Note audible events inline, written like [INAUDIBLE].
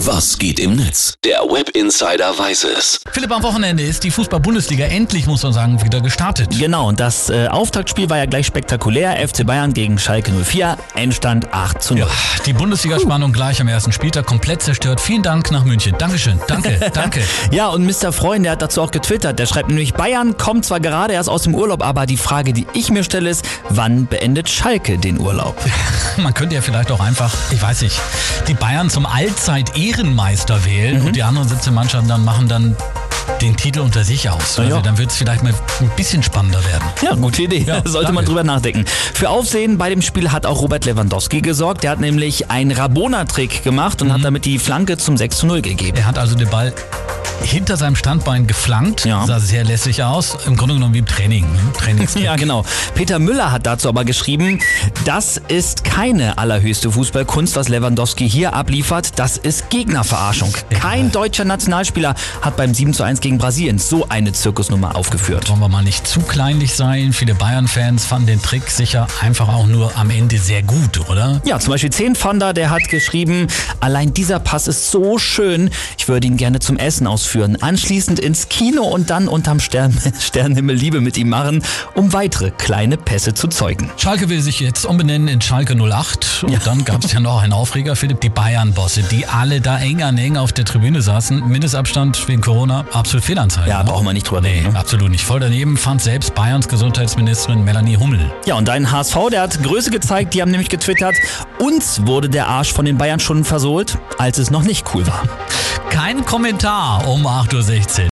Was geht im Netz? Der Web Insider weiß es. Philipp, am Wochenende ist die Fußball-Bundesliga endlich, muss man sagen, wieder gestartet. Genau, und das äh, Auftaktspiel war ja gleich spektakulär. FC Bayern gegen Schalke 04, Endstand 8 zu 0. Ja, die Bundesliga-Spannung gleich am ersten Spieltag komplett zerstört. Vielen Dank nach München. Dankeschön. Danke, [LAUGHS] danke. Ja, und Mr. Freund, der hat dazu auch getwittert. Der schreibt nämlich, Bayern kommt zwar gerade erst aus dem Urlaub, aber die Frage, die ich mir stelle, ist, wann beendet Schalke den Urlaub? [LAUGHS] Man könnte ja vielleicht auch einfach, ich weiß nicht, die Bayern zum Allzeit-Ehrenmeister wählen und die anderen 17 Mannschaften dann machen dann den Titel unter sich aus. Also ja. dann wird es vielleicht mal ein bisschen spannender werden. Ja, gute Idee. Ja, [LAUGHS] Sollte man danke. drüber nachdenken. Für Aufsehen bei dem Spiel hat auch Robert Lewandowski gesorgt. Der hat nämlich einen Rabona-Trick gemacht und hat damit die Flanke zum 6 zu 0 gegeben. Er hat also den Ball hinter seinem Standbein geflankt. Ja. Sah sehr lässig aus. Im Grunde genommen wie im Training. Ne? [LAUGHS] Trainingskick. Ja, genau. Peter Müller hat dazu aber geschrieben, das ist keine allerhöchste Fußballkunst, was Lewandowski hier abliefert. Das ist Gegnerverarschung. [LAUGHS] Kein deutscher Nationalspieler hat beim 7 zu 1 gegen Brasilien so eine Zirkusnummer aufgeführt. Wollen wir mal nicht zu kleinlich sein. Viele Bayern-Fans fanden den Trick sicher einfach auch nur am Ende sehr gut, oder? Ja, zum Beispiel Zehnpfander, der hat geschrieben, allein dieser Pass ist so schön, ich würde ihn gerne zum Essen ausführen. Anschließend ins Kino und dann unterm Stern [LAUGHS] Sternenhimmel Liebe mit ihm machen, um weitere kleine Pässe zu zeugen. Schalke will sich jetzt umbenennen in Schalke 08. Und dann gab es ja noch einen Aufreger, Philipp, die Bayern-Bosse, die alle da eng an eng auf der Tribüne saßen. Mindestabstand wegen Corona, absolut Fehlanzeige. Ja, ne? brauchen wir nicht drüber Nee, reden. Ne? absolut nicht. Voll daneben fand selbst Bayerns Gesundheitsministerin Melanie Hummel. Ja, und dein HSV, der hat Größe gezeigt, die haben nämlich getwittert, uns wurde der Arsch von den Bayern schon versohlt, als es noch nicht cool war. Kein Kommentar um 8.16 Uhr.